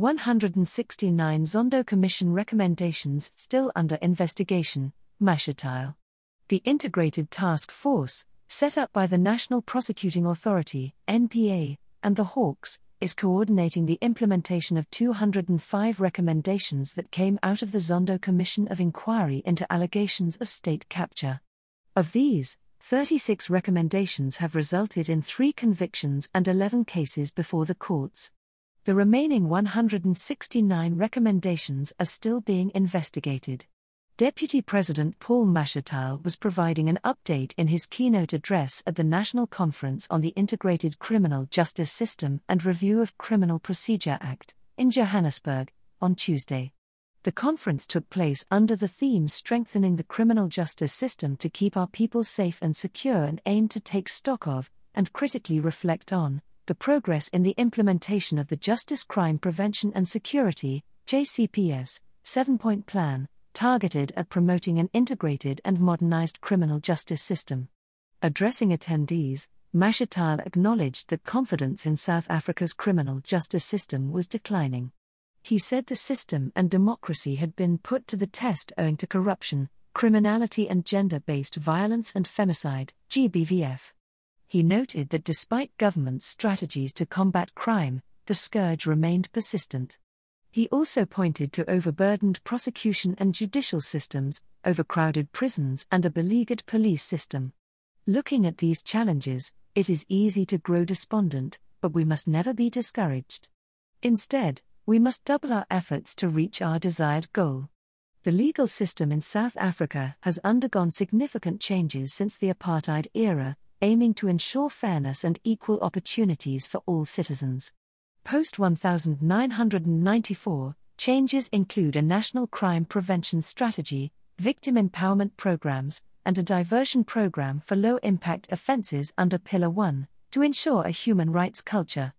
169 Zondo Commission recommendations still under investigation, Mashatile. The Integrated Task Force, set up by the National Prosecuting Authority, NPA, and the Hawks, is coordinating the implementation of 205 recommendations that came out of the Zondo Commission of Inquiry into allegations of state capture. Of these, 36 recommendations have resulted in three convictions and 11 cases before the courts. The remaining 169 recommendations are still being investigated. Deputy President Paul Mashatile was providing an update in his keynote address at the National Conference on the Integrated Criminal Justice System and Review of Criminal Procedure Act in Johannesburg on Tuesday. The conference took place under the theme Strengthening the Criminal Justice System to Keep Our People Safe and Secure and aimed to take stock of, and critically reflect on, the progress in the implementation of the Justice Crime Prevention and Security JCPS, seven point plan targeted at promoting an integrated and modernized criminal justice system. Addressing attendees, Mashatile acknowledged that confidence in South Africa's criminal justice system was declining. He said the system and democracy had been put to the test owing to corruption, criminality, and gender based violence and femicide, GBVF. He noted that despite government strategies to combat crime, the scourge remained persistent. He also pointed to overburdened prosecution and judicial systems, overcrowded prisons, and a beleaguered police system. Looking at these challenges, it is easy to grow despondent, but we must never be discouraged. Instead, we must double our efforts to reach our desired goal. The legal system in South Africa has undergone significant changes since the apartheid era, aiming to ensure fairness and equal opportunities for all citizens. Post 1994, changes include a national crime prevention strategy, victim empowerment programs, and a diversion program for low impact offenses under Pillar 1 to ensure a human rights culture.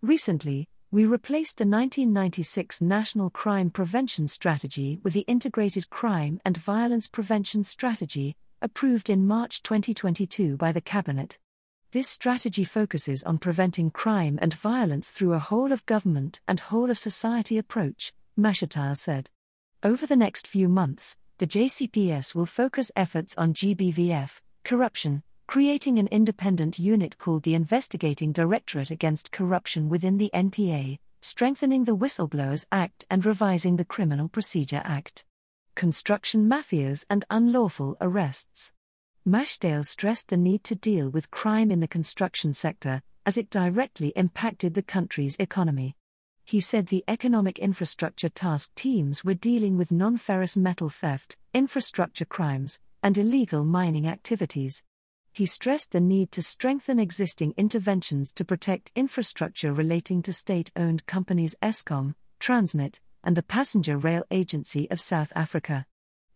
Recently, we replaced the 1996 National Crime Prevention Strategy with the Integrated Crime and Violence Prevention Strategy, approved in March 2022 by the Cabinet. This strategy focuses on preventing crime and violence through a whole of government and whole of society approach, Mashatile said. Over the next few months, the JCPS will focus efforts on GBVF, corruption, creating an independent unit called the Investigating Directorate Against Corruption within the NPA, strengthening the Whistleblowers Act and revising the Criminal Procedure Act. Construction mafias and unlawful arrests. Mashatile stressed the need to deal with crime in the construction sector, as it directly impacted the country's economy. He said the economic infrastructure task teams were dealing with non ferrous metal theft, infrastructure crimes, and illegal mining activities. He stressed the need to strengthen existing interventions to protect infrastructure relating to state owned companies Eskom, Transnet, and the Passenger Rail Agency of South Africa.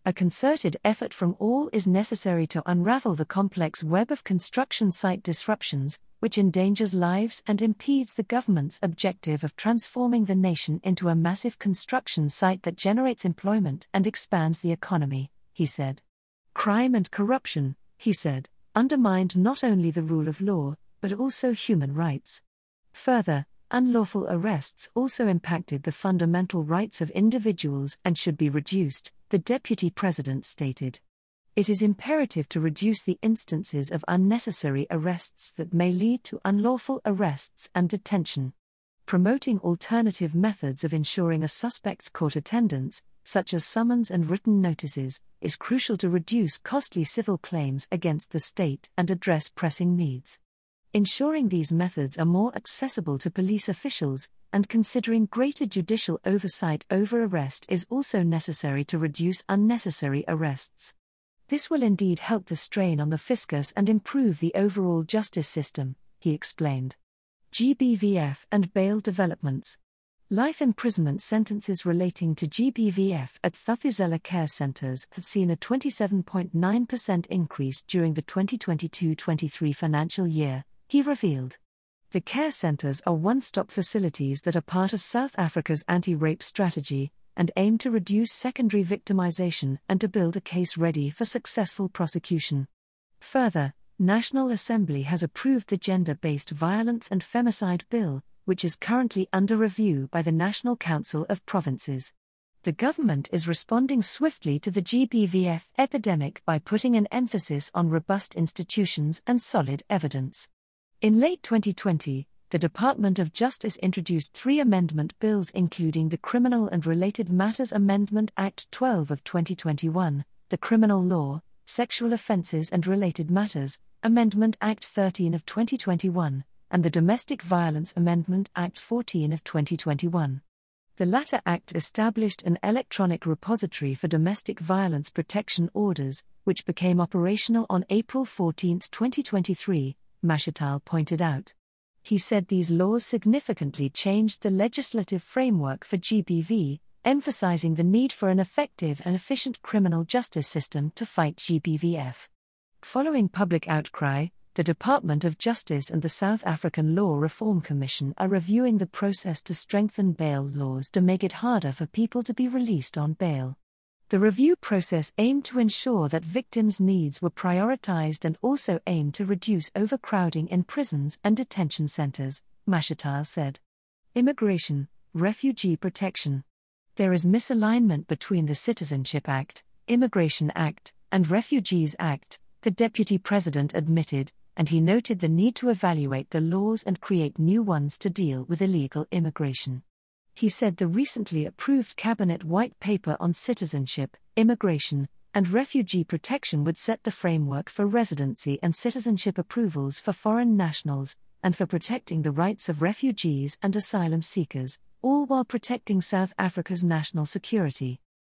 A concerted effort from all is necessary to unravel the complex web of construction site disruptions, which endangers lives and impedes the government's objective of transforming the nation into a massive construction site that generates employment and expands the economy, he said. Crime and corruption, he said, undermined not only the rule of law, but also human rights. Further, unlawful arrests also impacted the fundamental rights of individuals and should be reduced, the Deputy President stated. It is imperative to reduce the instances of unnecessary arrests that may lead to unlawful arrests and detention. Promoting alternative methods of ensuring a suspect's court attendance, such as summons and written notices, is crucial to reduce costly civil claims against the state and address pressing needs. Ensuring these methods are more accessible to police officials, and considering greater judicial oversight over arrest is also necessary to reduce unnecessary arrests. This will indeed help the strain on the fiscus and improve the overall justice system, he explained. GBVF and bail developments. Life imprisonment sentences relating to GBVF at Thuthuzela care centers have seen a 27.9% increase during the 2022 23 financial year, he revealed. The care centers are one stop facilities that are part of South Africa's anti rape strategy and aim to reduce secondary victimization and to build a case ready for successful prosecution. Further, National Assembly has approved the Gender Based Violence and Femicide Bill, which is currently under review by the National Council of Provinces. The government is responding swiftly to the GBVF epidemic by putting an emphasis on robust institutions and solid evidence. In late 2020, the Department of Justice introduced three amendment bills, including the Criminal and Related Matters Amendment Act 12 of 2021, the Criminal Law, Sexual Offences and Related Matters, Amendment Act 13 of 2021, and the Domestic Violence Amendment Act 14 of 2021. The latter act established an electronic repository for domestic violence protection orders, which became operational on April 14, 2023, Mashatile pointed out. He said these laws significantly changed the legislative framework for GBV, emphasizing the need for an effective and efficient criminal justice system to fight GBVF. Following public outcry, the Department of Justice and the South African Law Reform Commission are reviewing the process to strengthen bail laws to make it harder for people to be released on bail. The review process aimed to ensure that victims' needs were prioritized and also aimed to reduce overcrowding in prisons and detention centers, Mashatile said. Immigration, refugee protection. There is misalignment between the Citizenship Act, Immigration Act, and Refugees Act, the Deputy President admitted, and he noted the need to evaluate the laws and create new ones to deal with illegal immigration. He said the recently approved Cabinet White Paper on Citizenship, Immigration, and Refugee Protection would set the framework for residency and citizenship approvals for foreign nationals, and for protecting the rights of refugees and asylum seekers, all while protecting South Africa's national security.